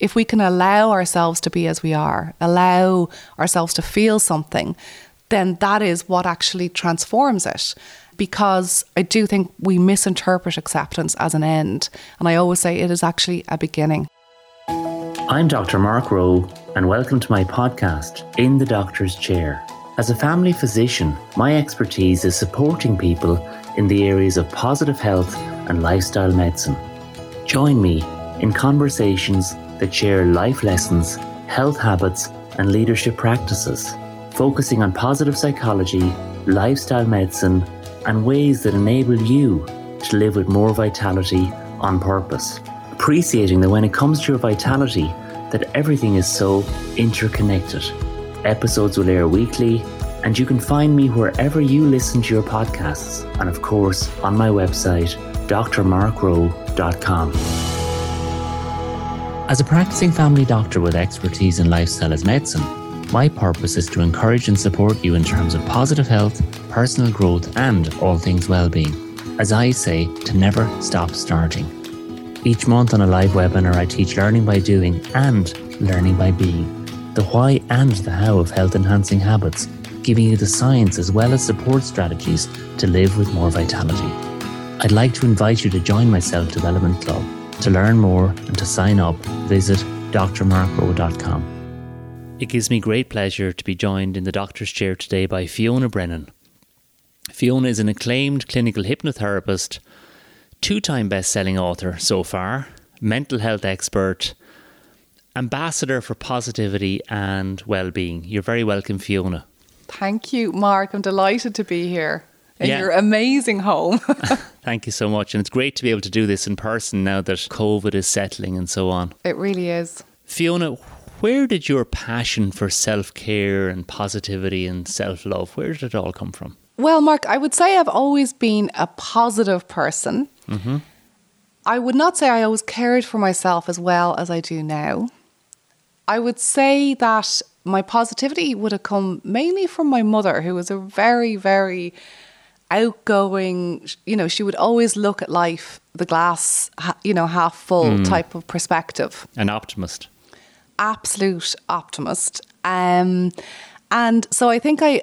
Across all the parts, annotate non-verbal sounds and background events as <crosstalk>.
If we can allow ourselves to be as we are, allow ourselves to feel something, then that is what actually transforms it. Because I do think we misinterpret acceptance as an end. And I always say it is actually a beginning. I'm Dr. Mark Rowe, and welcome to my podcast, In the Doctor's Chair. As a family physician, my expertise is supporting people in the areas of positive health and lifestyle medicine. Join me in conversations that share life lessons, health habits, and leadership practices, focusing on positive psychology, lifestyle medicine, and ways that enable you to live with more vitality on purpose. Appreciating that when it comes to your vitality, that everything is so interconnected. Episodes will air weekly, and you can find me wherever you listen to your podcasts, and of course on my website, drmarkrowe.com. As a practicing family doctor with expertise in lifestyle as medicine, my purpose is to encourage and support you in terms of positive health, personal growth, and all things well-being. As I say, to never stop starting. Each month on a live webinar, I teach learning by doing and learning by being, the why and the how of health enhancing habits, giving you the science as well as support strategies to live with more vitality. I'd like to invite you to join my Self Development Club to learn more and to sign up, visit drmarkrowe.com. It gives me great pleasure to be joined in the doctor's chair today by Fiona Brennan. Fiona is an acclaimed clinical hypnotherapist, two time best selling author so far, mental health expert, ambassador for positivity and well being. You're very welcome, Fiona. Thank you, Mark. I'm delighted to be here in yeah. your amazing home. <laughs> Thank you so much. And it's great to be able to do this in person now that COVID is settling and so on. It really is. Fiona, where did your passion for self care and positivity and self love, where did it all come from? Well, Mark, I would say I've always been a positive person. Mm-hmm. I would not say I always cared for myself as well as I do now. I would say that my positivity would have come mainly from my mother, who was a very, very outgoing, you know, she would always look at life, the glass, you know, half full mm. type of perspective. An optimist. Absolute optimist. Um, and so I think I,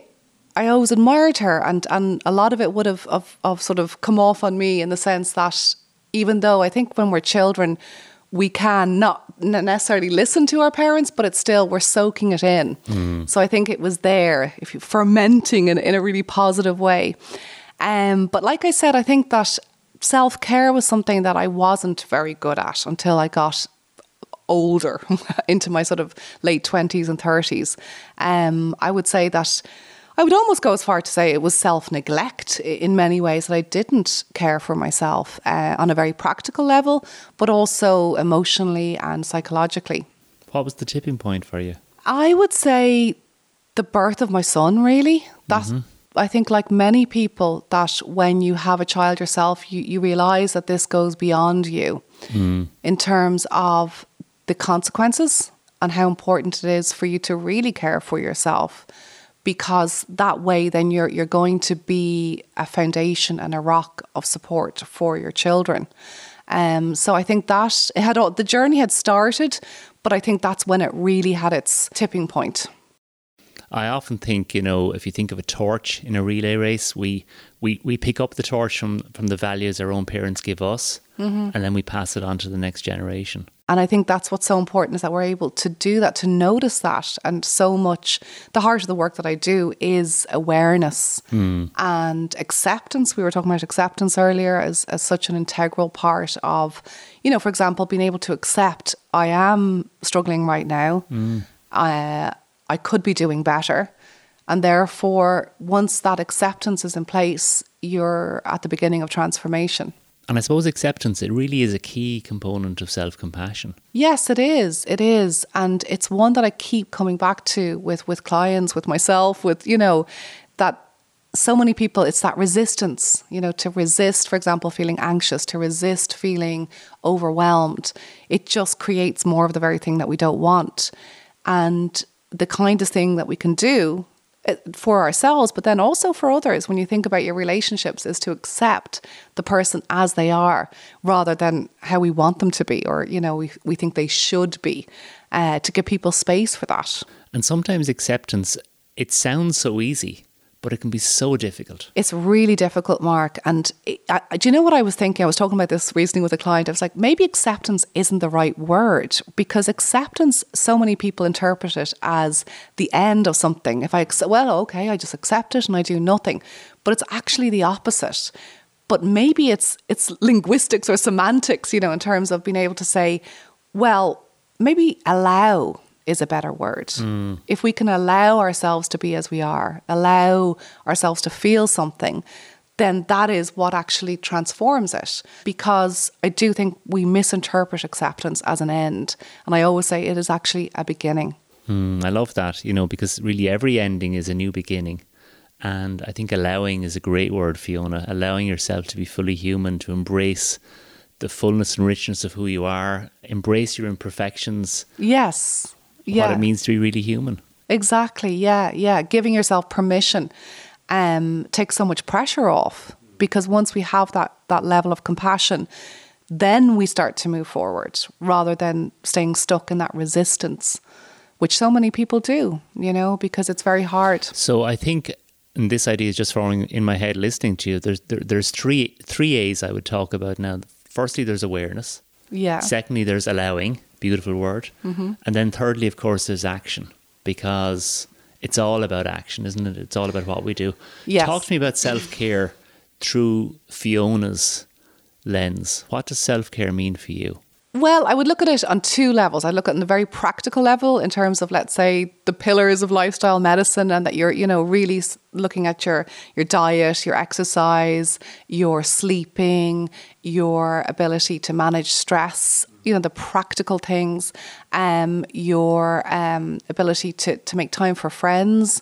I always admired her, and, and a lot of it would have of, of sort of come off on me in the sense that even though I think when we're children, we can not necessarily listen to our parents, but it's still we're soaking it in. Mm. So I think it was there, if you fermenting in, in a really positive way. Um, but like I said, I think that self care was something that I wasn't very good at until I got older, <laughs> into my sort of late 20s and 30s. Um, I would say that I would almost go as far to say it was self neglect in many ways that I didn't care for myself uh, on a very practical level, but also emotionally and psychologically. What was the tipping point for you? I would say the birth of my son, really. That's mm-hmm. I think, like many people, that when you have a child yourself, you, you realize that this goes beyond you mm. in terms of the consequences and how important it is for you to really care for yourself. Because that way, then you're you're going to be a foundation and a rock of support for your children. Um, so I think that it had the journey had started, but I think that's when it really had its tipping point. I often think, you know, if you think of a torch in a relay race, we we, we pick up the torch from, from the values our own parents give us mm-hmm. and then we pass it on to the next generation. And I think that's what's so important is that we're able to do that, to notice that. And so much, the heart of the work that I do is awareness mm. and acceptance. We were talking about acceptance earlier as, as such an integral part of, you know, for example, being able to accept I am struggling right now. Mm. Uh, I could be doing better. And therefore, once that acceptance is in place, you're at the beginning of transformation. And I suppose acceptance, it really is a key component of self compassion. Yes, it is. It is. And it's one that I keep coming back to with, with clients, with myself, with, you know, that so many people, it's that resistance, you know, to resist, for example, feeling anxious, to resist feeling overwhelmed. It just creates more of the very thing that we don't want. And the kindest thing that we can do uh, for ourselves, but then also for others. When you think about your relationships, is to accept the person as they are, rather than how we want them to be, or you know, we we think they should be. Uh, to give people space for that. And sometimes acceptance, it sounds so easy, but it can be so difficult. It's really difficult, Mark. And it, I, do you know what I was thinking? I was talking about this recently with a client. I was like, maybe acceptance isn't the right word because acceptance, so many people interpret it as the end of something. If I, well, okay, I just accept it and I do nothing. But it's actually the opposite. But maybe it's it's linguistics or semantics, you know, in terms of being able to say, well, maybe allow is a better word. Mm. If we can allow ourselves to be as we are, allow ourselves to feel something, then that is what actually transforms it. Because I do think we misinterpret acceptance as an end. And I always say it is actually a beginning. Mm, I love that, you know, because really every ending is a new beginning. And I think allowing is a great word, Fiona. Allowing yourself to be fully human, to embrace the fullness and richness of who you are, embrace your imperfections. Yes yeah. what it means to be really human. Exactly. Yeah. Yeah. Giving yourself permission um, takes so much pressure off because once we have that that level of compassion, then we start to move forward rather than staying stuck in that resistance, which so many people do. You know, because it's very hard. So I think. And this idea is just forming in my head listening to you. There's there, there's three three A's I would talk about now. Firstly, there's awareness. Yeah. Secondly, there's allowing beautiful word. Mm-hmm. And then thirdly, of course, there's action because it's all about action, isn't it? It's all about what we do. Yes. Talk to me about self care through Fiona's lens. What does self care mean for you? Well, I would look at it on two levels. I look at it on the very practical level in terms of, let's say, the pillars of lifestyle medicine, and that you're, you know, really looking at your your diet, your exercise, your sleeping, your ability to manage stress. You know, the practical things, um, your um, ability to to make time for friends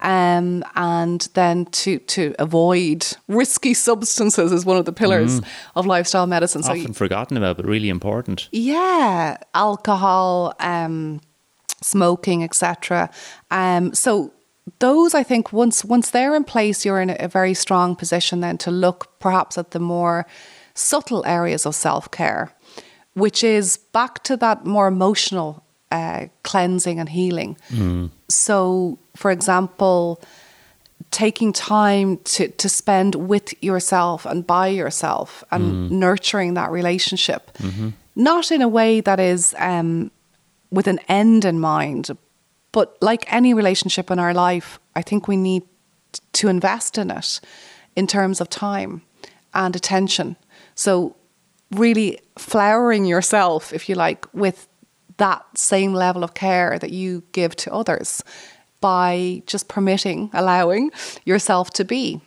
um, and then to to avoid risky <laughs> substances is one of the pillars mm. of lifestyle medicine. So Often forgotten about, but really important. Yeah, alcohol, um, smoking, etc. Um, so those, I think, once once they're in place, you're in a very strong position then to look perhaps at the more subtle areas of self care, which is back to that more emotional uh, cleansing and healing. Mm. So, for example, taking time to, to spend with yourself and by yourself and mm. nurturing that relationship, mm-hmm. not in a way that is um, with an end in mind, but like any relationship in our life, I think we need to invest in it in terms of time and attention. So, really flowering yourself, if you like, with that same level of care that you give to others by just permitting, allowing yourself to be.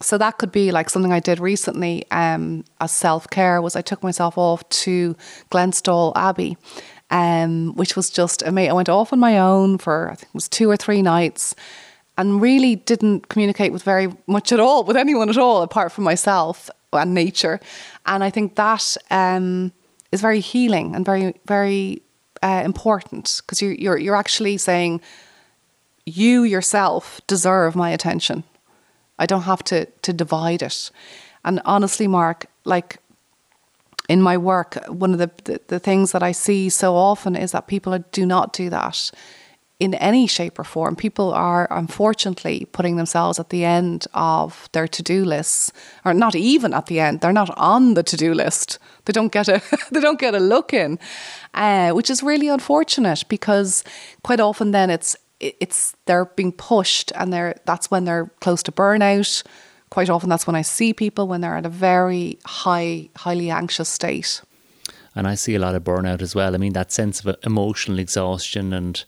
So that could be like something I did recently um, as self care was I took myself off to Glenstal Abbey, um, which was just amazing. I went off on my own for I think it was two or three nights, and really didn't communicate with very much at all with anyone at all apart from myself and nature. And I think that um, is very healing and very very uh, important because you're, you're you're actually saying you yourself deserve my attention. I don't have to to divide it. And honestly, Mark, like in my work, one of the, the, the things that I see so often is that people do not do that in any shape or form. People are unfortunately putting themselves at the end of their to do lists, or not even at the end. They're not on the to do list. They don't get a <laughs> they don't get a look in, uh, which is really unfortunate because quite often then it's it's they're being pushed and they're that's when they're close to burnout. Quite often that's when I see people when they're at a very high, highly anxious state. And I see a lot of burnout as well. I mean that sense of emotional exhaustion and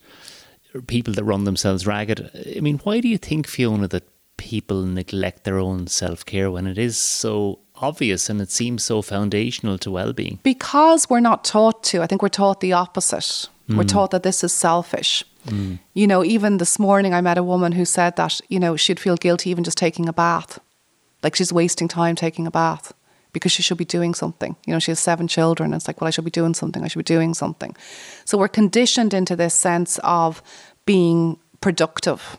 people that run themselves ragged. I mean, why do you think, Fiona, that people neglect their own self care when it is so obvious and it seems so foundational to well being? Because we're not taught to. I think we're taught the opposite. Mm. We're taught that this is selfish. Mm. You know, even this morning I met a woman who said that, you know, she'd feel guilty even just taking a bath. Like she's wasting time taking a bath because she should be doing something. You know, she has seven children. It's like, well, I should be doing something. I should be doing something. So we're conditioned into this sense of being productive.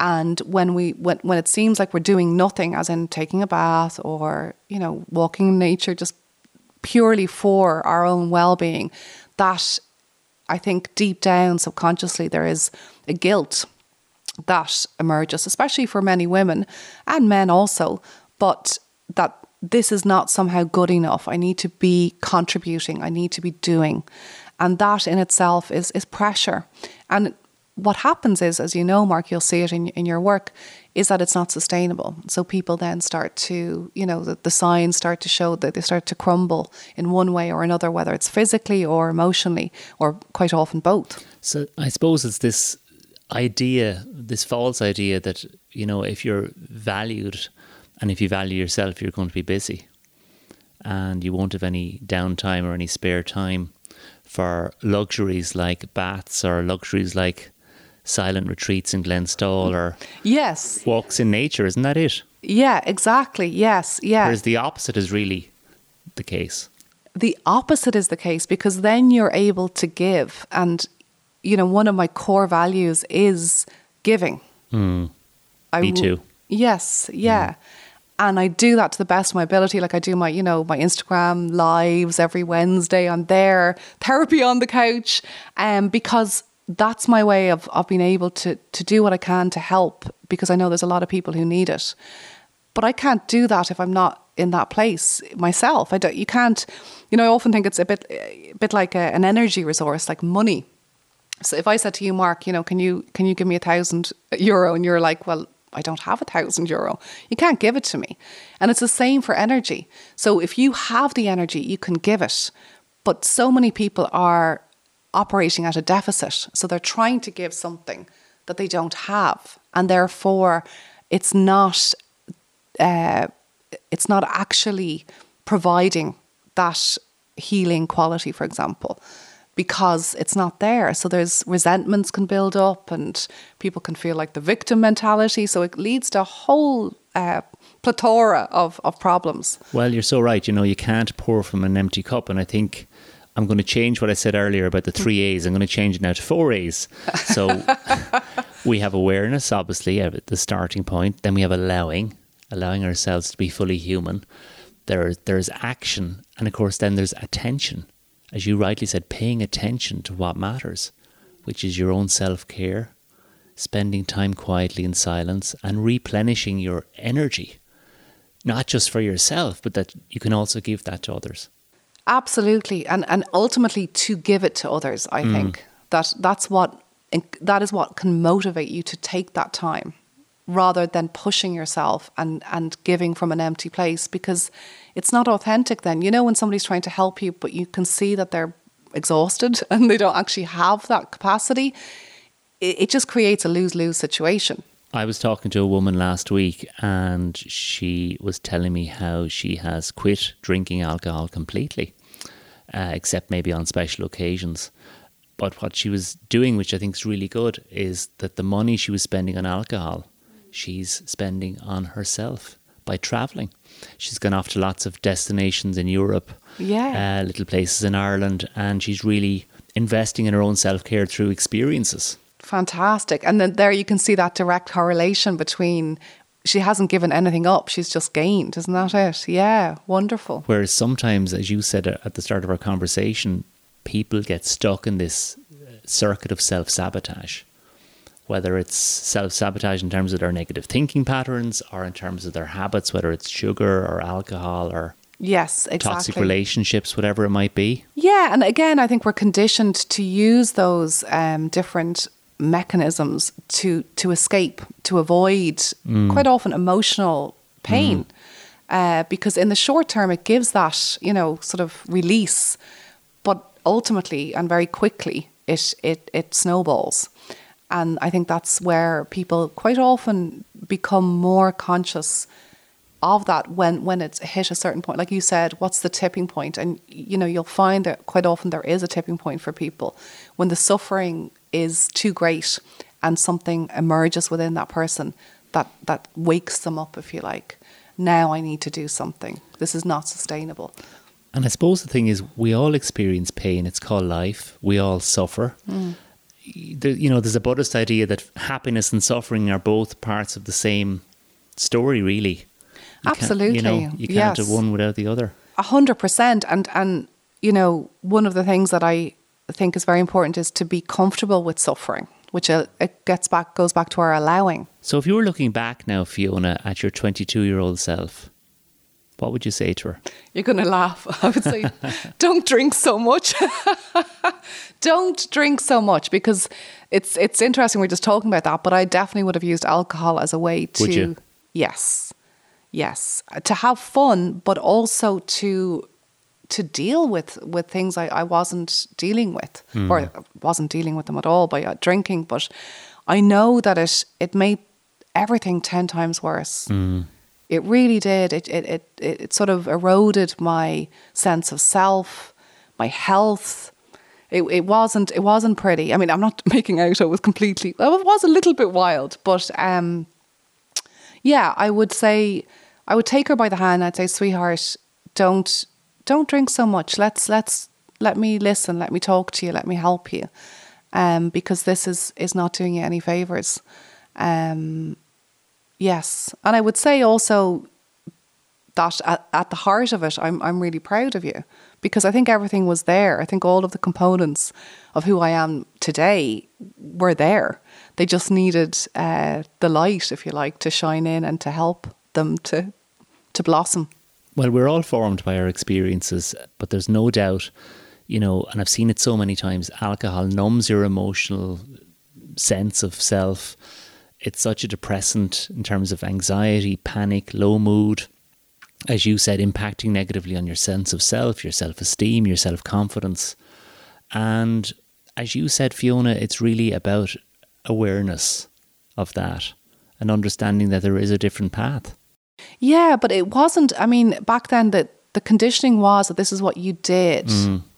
And when we when, when it seems like we're doing nothing, as in taking a bath or you know walking in nature, just purely for our own well being, that I think deep down subconsciously there is a guilt that emerges, especially for many women and men also, but that this is not somehow good enough. I need to be contributing, I need to be doing. And that in itself is, is pressure. And what happens is, as you know, Mark, you'll see it in, in your work, is that it's not sustainable. So people then start to, you know, the, the signs start to show that they start to crumble in one way or another, whether it's physically or emotionally, or quite often both. So I suppose it's this idea, this false idea that, you know, if you're valued and if you value yourself, you're going to be busy and you won't have any downtime or any spare time for luxuries like baths or luxuries like silent retreats in Glenstal or yes walks in nature. Isn't that it? Yeah, exactly. Yes, yeah. Whereas the opposite is really the case. The opposite is the case because then you're able to give. And, you know, one of my core values is giving. Mm. I Me too. Yes, yeah. Mm. And I do that to the best of my ability. Like I do my, you know, my Instagram lives every Wednesday. I'm there, therapy on the couch, um, because that's my way of, of being able to to do what I can to help because I know there's a lot of people who need it. But I can't do that if I'm not in that place myself. I don't, you can't, you know, I often think it's a bit, a bit like a, an energy resource, like money. So if I said to you, Mark, you know, can you can you give me a thousand euro, and you're like, well, I don't have a thousand euro. You can't give it to me, and it's the same for energy. So if you have the energy, you can give it. But so many people are operating at a deficit. So they're trying to give something that they don't have. And therefore, it's not, uh, it's not actually providing that healing quality, for example, because it's not there. So there's resentments can build up and people can feel like the victim mentality. So it leads to a whole uh, plethora of, of problems. Well, you're so right. You know, you can't pour from an empty cup. And I think I'm going to change what I said earlier about the three A's. I'm going to change it now to four A's. So <laughs> we have awareness, obviously, at the starting point. Then we have allowing, allowing ourselves to be fully human. There, there's action. And of course, then there's attention. As you rightly said, paying attention to what matters, which is your own self care, spending time quietly in silence, and replenishing your energy. Not just for yourself, but that you can also give that to others. Absolutely, and and ultimately to give it to others. I mm. think that that's what that is what can motivate you to take that time rather than pushing yourself and and giving from an empty place because it's not authentic. Then you know when somebody's trying to help you, but you can see that they're exhausted <laughs> and they don't actually have that capacity. It, it just creates a lose lose situation. I was talking to a woman last week and she was telling me how she has quit drinking alcohol completely uh, except maybe on special occasions. But what she was doing, which I think is really good, is that the money she was spending on alcohol, she's spending on herself by travelling. She's gone off to lots of destinations in Europe, yeah, uh, little places in Ireland, and she's really investing in her own self care through experiences. Fantastic. And then there you can see that direct correlation between she hasn't given anything up. She's just gained. Isn't that it? Yeah, wonderful. Whereas sometimes, as you said at the start of our conversation, people get stuck in this circuit of self sabotage. Whether it's self sabotage in terms of their negative thinking patterns or in terms of their habits, whether it's sugar or alcohol or Yes, exactly. Toxic relationships, whatever it might be. Yeah, and again, I think we're conditioned to use those um, different mechanisms to to escape, to avoid mm. quite often emotional pain. Mm. Uh, because in the short term, it gives that you know sort of release, but ultimately and very quickly, it it it snowballs, and I think that's where people quite often become more conscious of that when when it's hit a certain point like you said what's the tipping point? and you know you'll find that quite often there is a tipping point for people when the suffering is too great and something emerges within that person that, that wakes them up, if you like. Now I need to do something. This is not sustainable. And I suppose the thing is, we all experience pain. It's called life. We all suffer. Mm. You know, there's a Buddhist idea that happiness and suffering are both parts of the same story, really. You Absolutely. You know, you can't have one without the other. A hundred percent. And and you know, one of the things that I think is very important is to be comfortable with suffering, which uh, it gets back goes back to our allowing. So if you were looking back now, Fiona, at your 22 year old self, what would you say to her? You're going to laugh. <laughs> I would say, don't drink so much. <laughs> don't drink so much because it's it's interesting. We're just talking about that, but I definitely would have used alcohol as a way to Would you? yes, yes, to have fun, but also to to deal with with things I, I wasn't dealing with or wasn't dealing with them at all by uh, drinking. But I know that it it made everything ten times worse. It really did. It, it it it sort of eroded my sense of self, my health. It it wasn't it wasn't pretty. I mean, I'm not <laughs> making out it was completely. It was a little bit wild, but um, yeah, I would say I would take her by the hand. I'd say, sweetheart, don't don't drink so much. Let's let's let me listen. Let me talk to you. Let me help you, um, because this is is not doing you any favors. Um, yes, and I would say also that at, at the heart of it, I'm I'm really proud of you because I think everything was there. I think all of the components of who I am today were there. They just needed uh, the light, if you like, to shine in and to help them to to blossom. Well, we're all formed by our experiences, but there's no doubt, you know, and I've seen it so many times alcohol numbs your emotional sense of self. It's such a depressant in terms of anxiety, panic, low mood. As you said, impacting negatively on your sense of self, your self esteem, your self confidence. And as you said, Fiona, it's really about awareness of that and understanding that there is a different path. Yeah, but it wasn't. I mean, back then the the conditioning was that this is what you did.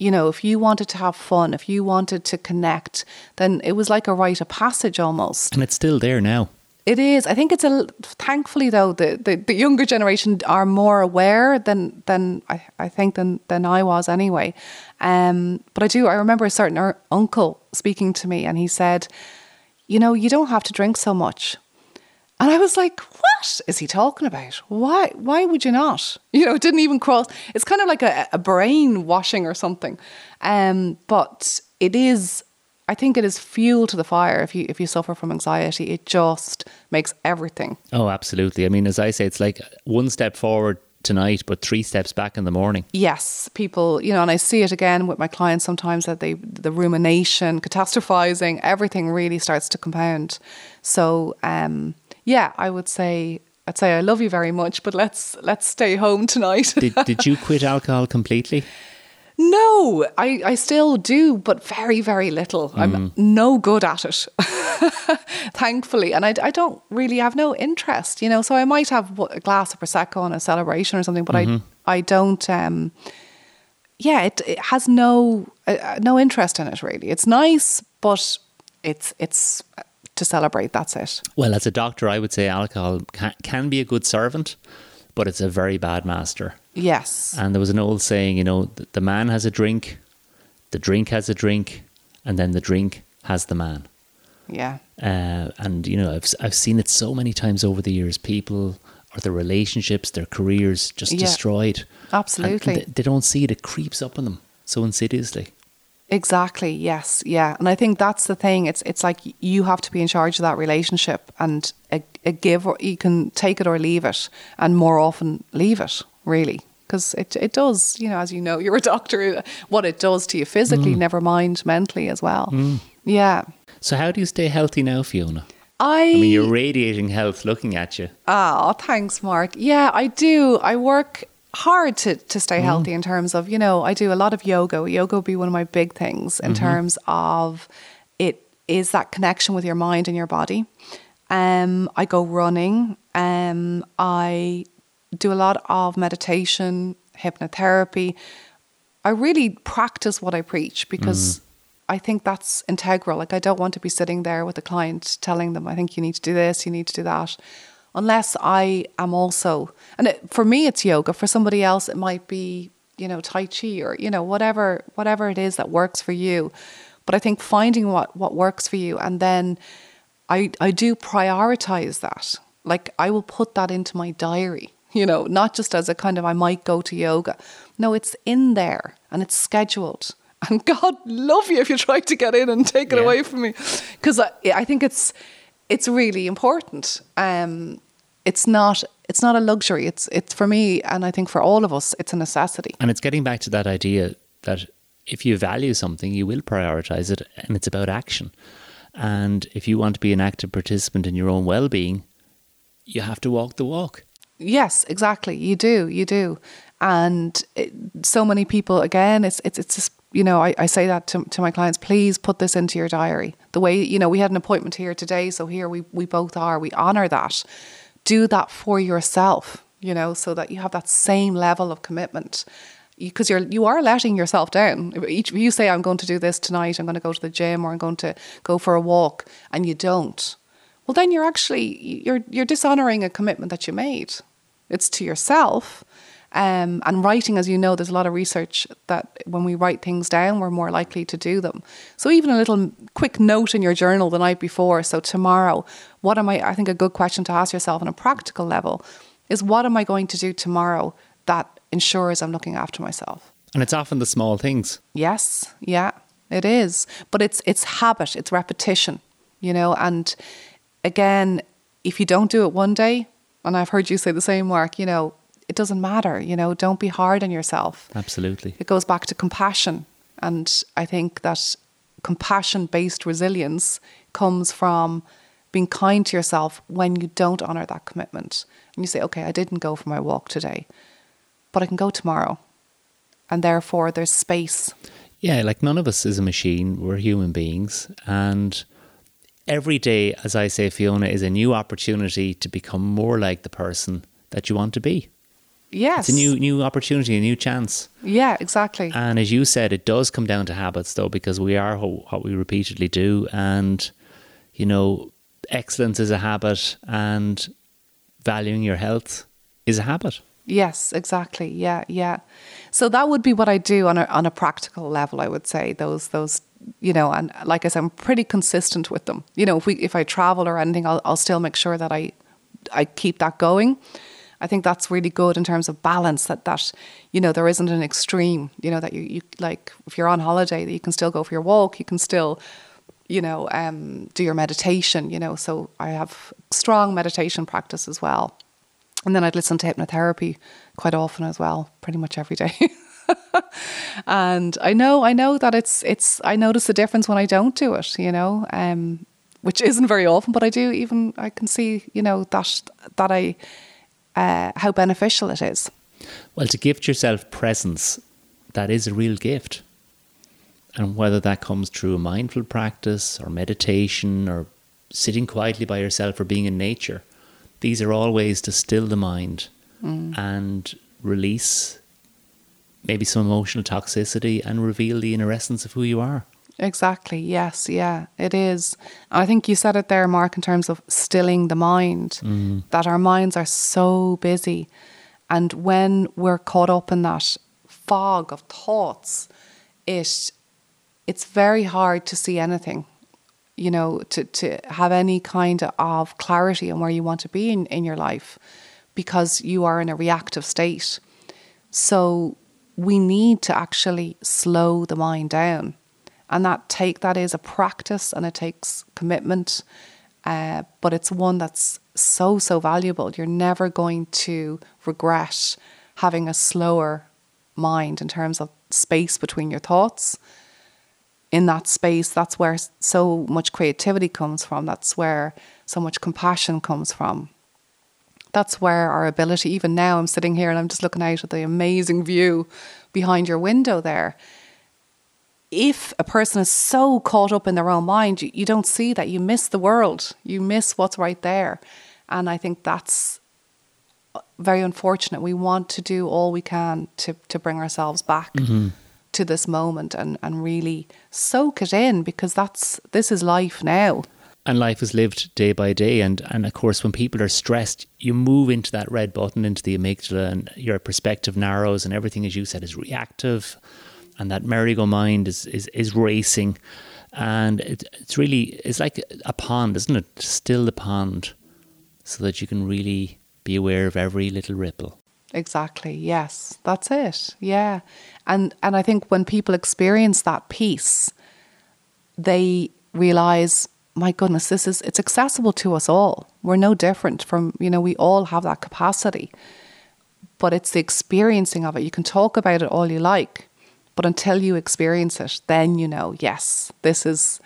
You know, if you wanted to have fun, if you wanted to connect, then it was like a rite of passage almost. And it's still there now. It is. I think it's a. Thankfully, though, the, the, the younger generation are more aware than than I, I think than than I was anyway. Um, but I do. I remember a certain er- uncle speaking to me, and he said, "You know, you don't have to drink so much." And I was like, "What is he talking about? Why? Why would you not? <laughs> You know, it didn't even cross. It's kind of like a, a brain washing or something. Um, but it is. I think it is fuel to the fire. If you if you suffer from anxiety, it just makes everything. Oh, absolutely. I mean, as I say, it's like one step forward tonight, but three steps back in the morning. Yes, people, you know, and I see it again with my clients sometimes that they the rumination, <laughs> catastrophizing, everything really starts to compound. So, um, yeah, I would say I'd say I love you very much, but let's let's stay home tonight. Did, <laughs> did you quit alcohol completely? no, I, I still do, but very, very little. I'm no good at it, <laughs> thankfully. And I, I don't really have no interest, you know. So I might have a glass of Prosecco on a celebration or something, but I, I don't, um, yeah, it, it has no, uh, uh, no interest in it really. It's nice, but it's, it's to celebrate. That's it. Well, as a doctor, I would say alcohol can, can be a good servant, but it's a very bad master. Yes. And there was an old saying, you know, the man has a drink, the drink has a drink, and then the drink has the man. Yeah. Uh, and you know, I've I've seen it so many times over the years. People or their relationships, their careers just Yeah. destroyed. Absolutely. They, they don't see it; it creeps up on them so insidiously. Exactly. Yes. Yeah. And I think that's the thing. It's it's like you have to be in charge of that relationship, and a, a give or you can take it or leave it, and more often leave it really because it it does. You know, as you know, <laughs> you're a doctor. What it does to you physically, mm. never mind mentally as well. Mm. Yeah. So, how do you stay healthy now, Fiona? I. I mean, you're radiating health looking at you. Oh, thanks, Mark. Yeah, I do. I work hard to, to stay healthy in terms of, you know, I do a lot of yoga. Yoga would be one of my big things in terms of it is that connection with your mind and your body. Um, I go running. Um, I do a lot of meditation, hypnotherapy. I really practice what I preach because I think that's integral. Like, I don't want to be sitting there with a client telling them, I think you need to do this, you need to do that. Unless I am also, and it, for me, it's yoga. For somebody else, it might be, you know, Tai Chi or, you know, whatever, whatever it is that works for you. But I think finding what what works for you and then I I do prioritize that. Like I will put that into my diary, you know, not just as a kind of I might go to yoga. No, it's in there and it's scheduled. And <laughs> God love you if you try to get in and take it Yeah. away from me, because I, I think it's it's really important. Um, it's not it's not a luxury. It's it's for me, and I think for all of us, it's a necessity. And it's getting back to that idea that if you value something, you will prioritize it, and it's about action. And if you want to be an active participant in your own well being, you have to walk the walk. Yes, exactly. You do, you do, and it, so many people. Again, it's it's it's just you know I, I say that to to my clients. Please put this into your diary. The way you know we had an appointment here today, so here we we both are. We honor that. Do that for yourself. You know, so that you have that same level of commitment. Because you're you are letting yourself down. Each you say I'm going to do this tonight, I'm going to go to the gym or I'm going to go for a walk, and you don't, well then you're actually you're you're dishonoring a commitment that you made it's to yourself um, and writing as you know there's a lot of research that when we write things down we're more likely to do them. So even a little quick note in your journal the night before. So tomorrow what am i i think a good question to ask yourself on a practical level is what am i going to do tomorrow that ensures i'm looking after myself? And it's often the small things. Yes, yeah, it is. But it's it's habit, it's repetition, you know, and again, if you don't do it one day, and I've heard you say the same, Mark, you know, it doesn't matter, you know, don't be hard on yourself. Absolutely. It goes back to compassion. And I think that compassion based resilience comes from being kind to yourself when you don't honor that commitment. And you say, okay, I didn't go for my walk today, but I can go tomorrow. And therefore, there's space. Yeah, like none of us is a machine. We're human beings. And every day, as I say, Fiona, is a new opportunity to become more like the person that you want to be. Yes. It's a new new opportunity, a new chance. Yeah, exactly. And as you said, it does come down to habits, though, because we are ho- what we repeatedly do. And, you know, excellence is a habit, and valuing your health is a habit. Yes, exactly. Yeah, yeah. So that would be what I do on a on a practical level. I would say those those you know, and like I said, I'm pretty consistent with them. You know, if we if I travel or anything, I'll I'll still make sure that I I keep that going. I think that's really good in terms of balance. That that you know there isn't an extreme. You know that you you like if you're on holiday that you can still go for your walk. You can still you know um, do your meditation. You know, so I have strong meditation practice as well. And then I'd listen to hypnotherapy quite often as well, pretty much every day. <laughs> and I know, I know that it's, it's. I notice the difference when I don't do it. You know, um, which isn't very often, but I do. Even I can see, you know, that that I uh, how beneficial it is. Well, to gift yourself presence, that is a real gift. And whether that comes through a mindful practice or meditation or sitting quietly by yourself or being in nature, these are all ways to still the mind and release maybe some emotional toxicity and reveal the inner essence of who you are. Exactly. Yes. Yeah. It is. And I think you said it there, Mark, in terms of stilling the mind. Mm. That our minds are so busy, and when we're caught up in that fog of thoughts, it it's very hard to see anything. You know, to to have any kind of clarity on where you want to be in, in your life, because you are in a reactive state. So we need to actually slow the mind down and that take that is a practice and it takes commitment uh, but it's one that's so so valuable. You're never going to regret having a slower mind in terms of space between your thoughts. In that space that's where so much creativity comes from. That's where so much compassion comes from. That's where our ability even now i'm sitting here and i'm just looking out at the amazing view behind your window there if a person is so caught up in their own mind you, you don't see that. You miss the world. You miss what's right there. And i think that's uh, very unfortunate. We want to do all we can to, to bring ourselves back mm-hmm. to this moment and, and really soak it in because that's this is life now. And life is lived day by day. And, and of course, when people are stressed, you move into that red button, into the amygdala, and your perspective narrows, and everything, as you said, is reactive. And that merry-go-mind is, is, is racing. And it, it's really, it's like a pond, isn't it? Still the pond so that you can really be aware of every little ripple. Exactly. Yes, that's it. Yeah, and and I think when people experience that peace, they realize, my goodness, this is it's accessible to us all. We're no different from you know we all have that capacity, but it's the experiencing of it. You can talk about it all you like, but until you experience it, then you know, yes, this is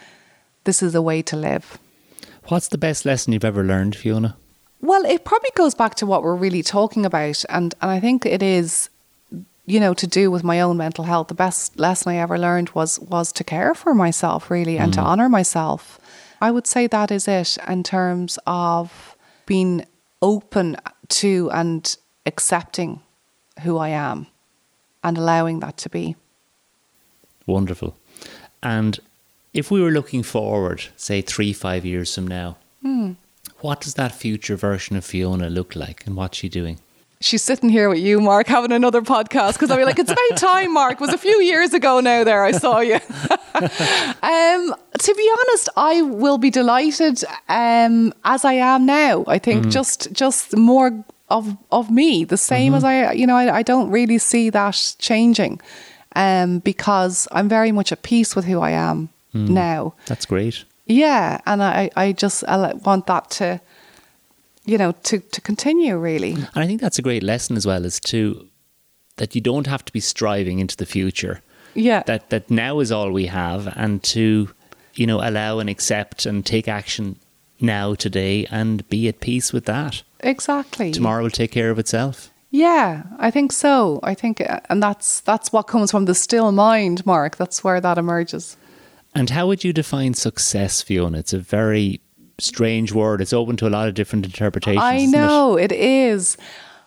this is a way to live. What's the best lesson you've ever learned, Fiona? Well, it probably goes back to what we're really talking about. And, and I think it is, you know, to do with my own mental health. The best lesson I ever learned was was to care for myself, really, and mm. to honor myself. I would say that is it in terms of being open to and accepting who I am and allowing that to be. Wonderful. And if we were looking forward, say three, five years from now, mm. What does that future version of Fiona look like and what's she doing? She's sitting here with you, Mark, having another podcast because I'll be like, it's about time, Mark. It was a few years ago now there I saw you. <laughs> um, to be honest, I will be delighted um, as I am now. I think mm. just just more of of me, the same mm-hmm. as I, you know, I, I don't really see that changing um, because I'm very much at peace with who I am mm. now. That's great. Yeah, and I, I just I want that to, you know, to, to continue really. And I think that's a great lesson as well, is to that you don't have to be striving into the future. Yeah. That that now is all we have, and to, you know, allow and accept and take action now today and be at peace with that. Exactly. Tomorrow will take care of itself. Yeah, I think so. I think, uh, and that's that's what comes from the still mind, Mark. That's where that emerges. And how would you define success, Fiona? It's a very strange word. It's open to a lot of different interpretations. I know it? it is.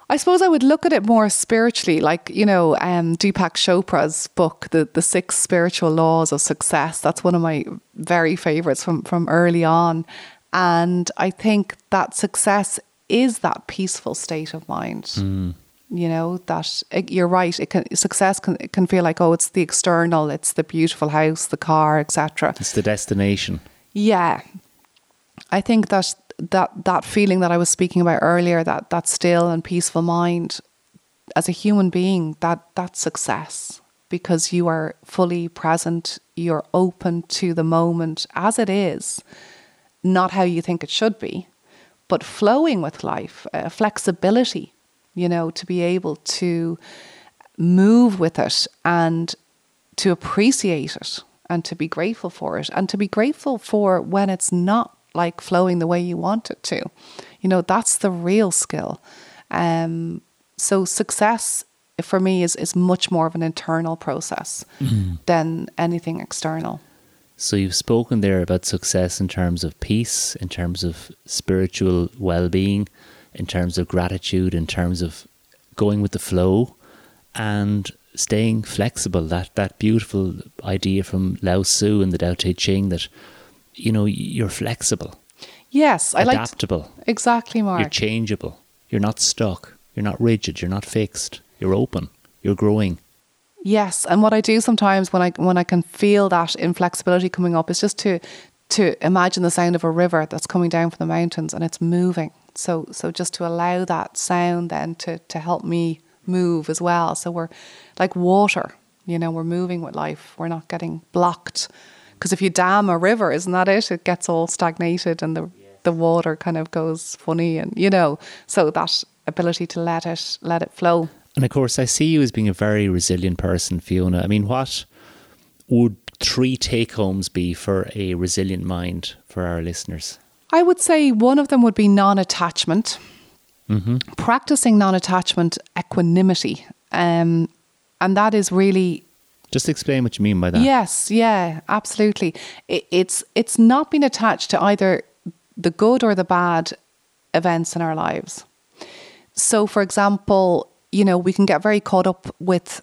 I suppose I would look at it more spiritually, like you know, um, Deepak Chopra's book, the the Six Spiritual Laws of Success. That's one of my very favorites from from early on, and I think that success is that peaceful state of mind. Mm. You know that it, you're right it can success can it can feel like oh it's the external it's the beautiful house the car etc it's the destination. Yeah. I think that that that feeling that i was speaking about earlier that that still and peaceful mind as a human being that that's success because you are fully present you're open to the moment as it is not how you think it should be but flowing with life uh, flexibility you know, to be able to move with it and to appreciate it and to be grateful for it and to be grateful for when it's not like flowing the way you want it to. You know, that's the real skill. Um, so success for me is, is much more of an internal process mm-hmm. than anything external. So you've spoken there about success in terms of peace, in terms of spiritual well being, in terms of gratitude, in terms of going with the flow and staying flexible. That that beautiful idea from Lao Tzu and the Tao Te Ching that you know you're flexible. Yes, I like adaptable. Exactly, Mark. You're changeable. You're not stuck. You're not rigid. You're not fixed. You're open. You're growing. Yes, and what I do sometimes when I when I can feel that inflexibility coming up is just to to imagine the sound of a river that's coming down from the mountains and it's moving so so just to allow that sound then to to help me move as well. So we're like water, you know, we're moving with life. We're not getting blocked. Because if you dam a river, isn't that it? It gets all stagnated and the the water kind of goes funny and you know, so that ability to let it let it flow. And of course I see you as being a very resilient person, Fiona. I mean what would three take homes be for a resilient mind for our listeners? I would say one of them would be non attachment, mm-hmm. practicing non attachment equanimity. Um, and that is really. Just explain what you mean by that. Yes, yeah, absolutely. It, it's it's not being attached to either the good or the bad events in our lives. So, for example, you know, we can get very caught up with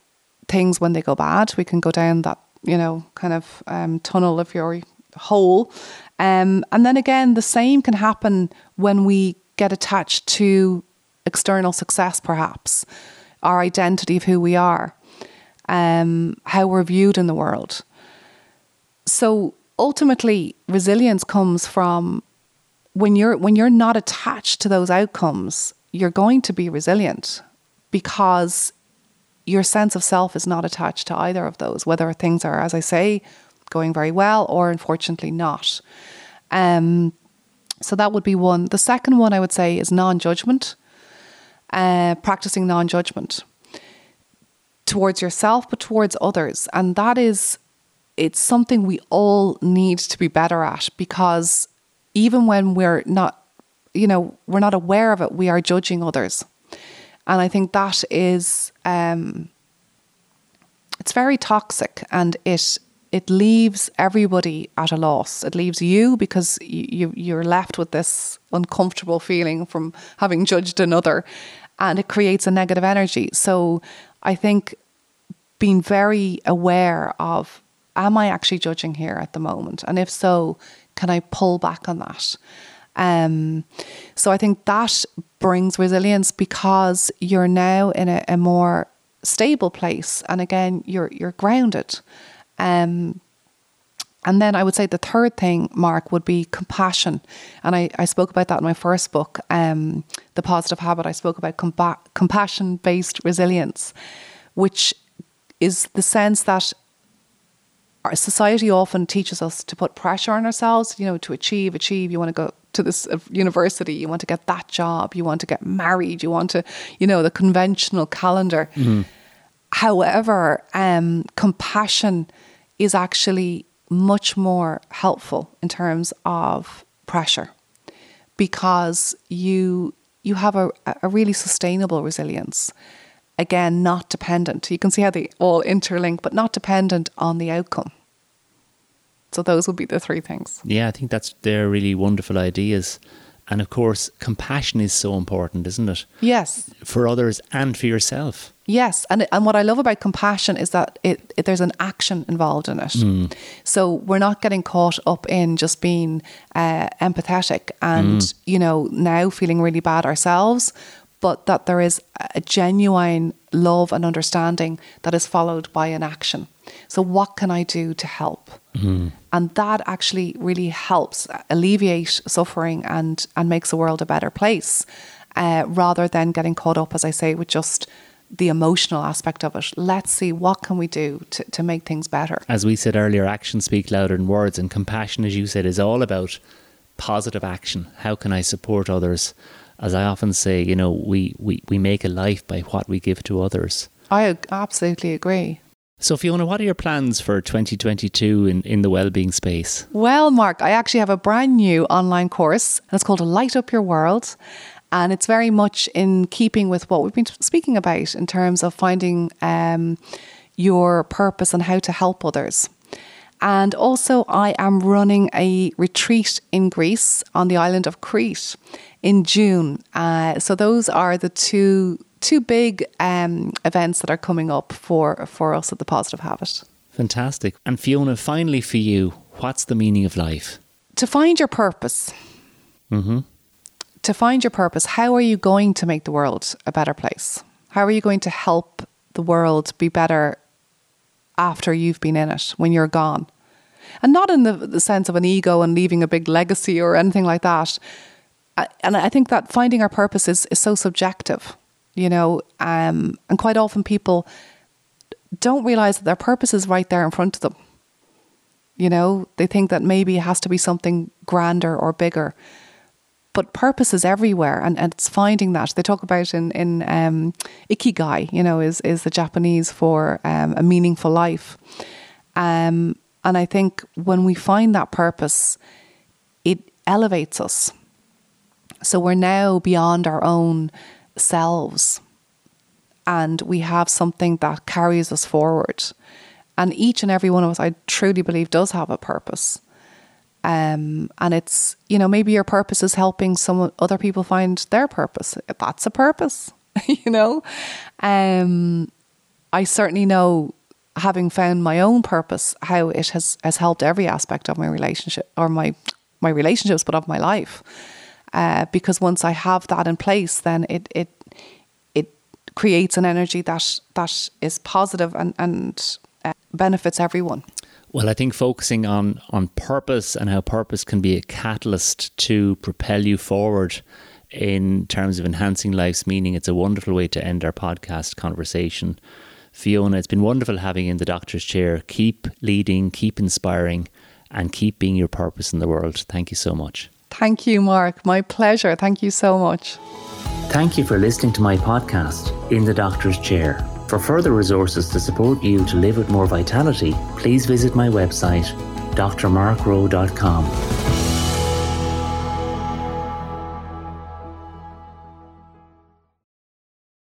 things when they go bad. We can go down that, you know, kind of um, tunnel of your hole um, and then again, the same can happen when we get attached to external success, perhaps, our identity of who we are, um, how we're viewed in the world. So ultimately resilience comes from when you're when you're not attached to those outcomes, you're going to be resilient because your sense of self is not attached to either of those, whether things are, as I say, going very well or unfortunately not. Um, so that would be one. The second one I would say is non judgment, uh, practicing non judgment towards yourself, but towards others. And that is, it's something we all need to be better at because even when we're not, you know, we're not aware of it, we are judging others. And I think that is, um, it's very toxic and it it leaves everybody at a loss. It leaves you because you, you are left with this uncomfortable feeling from having judged another, and it creates a negative energy. So I think being very aware of am I actually judging here at the moment, and if so, can I pull back on that? Um, so I think that brings resilience because you're now in a, a more stable place, and again, you're you're grounded. Um, and then I would say the third thing, Mark, would be compassion. And I, I spoke about that in my first book, um, The Positive Habit. I spoke about compa- compassion based resilience, which is the sense that our society often teaches us to put pressure on ourselves, you know, to achieve, achieve. You want to go to this uh, university, you want to get that job, you want to get married, you want to, you know, the conventional calendar. Mm-hmm. However, um, compassion is actually much more helpful in terms of pressure because you you have a, a really sustainable resilience. Again, not dependent. You can see how they all interlink, but not dependent on the outcome. So those would be the three things. Yeah, I think that's they're really wonderful ideas. And of course, compassion is so important, isn't it? Yes. For others and for yourself. Yes, and and what I love about compassion is that it, it there's an action involved in it. Mm. So we're not getting caught up in just being uh, empathetic and mm. you know now feeling really bad ourselves, but that there is a genuine love and understanding that is followed by an action. So what can I do to help? Mm. And that actually really helps alleviate suffering and and makes the world a better place, uh, rather than getting caught up, as I say, with just the emotional aspect of it. Let's see what can we do to, to make things better. As we said earlier, actions speak louder than words, and compassion, as you said, is all about positive action. How can I support others? As I often say, you know, we, we, we make a life by what we give to others. I absolutely agree. So, Fiona, what are your plans for 2022 in, in the wellbeing space? Well, Mark, I actually have a brand new online course, and it's called Light Up Your World. And it's very much in keeping with what we've been speaking about in terms of finding um, your purpose and how to help others. And also, I am running a retreat in Greece on the island of Crete in June. Uh, so those are the two two big um, events that are coming up for for us at the Positive Habit. Fantastic. And Fiona, finally for you, what's the meaning of life? To find your purpose. Mm-hmm to find your purpose, how are you going to make the world a better place? How are you going to help the world be better after you've been in it, when you're gone? And not in the, the sense of an ego and leaving a big legacy or anything like that. And I think that finding our purpose is, is so subjective, you know, um, and quite often people don't realize that their purpose is right there in front of them. You know, they think that maybe it has to be something grander or bigger. But purpose is everywhere and, and it's finding that. They talk about in in um, ikigai you know is is the japanese for um, a meaningful life. Um, and i think when we find that purpose it elevates us so we're now beyond our own selves and we have something that carries us forward and each and every one of us i truly believe does have a purpose um, and it's, you know, maybe your purpose is helping some other people find their purpose. That's a purpose, <laughs> you know? Um, I certainly know, having found my own purpose, how it has, has helped every aspect of my relationship or my, my relationships, but of my life. Uh, because once I have that in place, then it, it, it creates an energy that, that is positive and, and uh, benefits everyone. Well, I think focusing on on purpose and how purpose can be a catalyst to propel you forward in terms of enhancing life's meaning, it's a wonderful way to end our podcast conversation. Fiona, it's been wonderful having you in the doctor's chair. Keep leading, keep inspiring, and keep being your purpose in the world. Thank you so much. Thank you, Mark. My pleasure. Thank you so much. Thank you for listening to my podcast, In the Doctor's Chair. For further resources to support you to live with more vitality, please visit my website, drmarkrowe.com.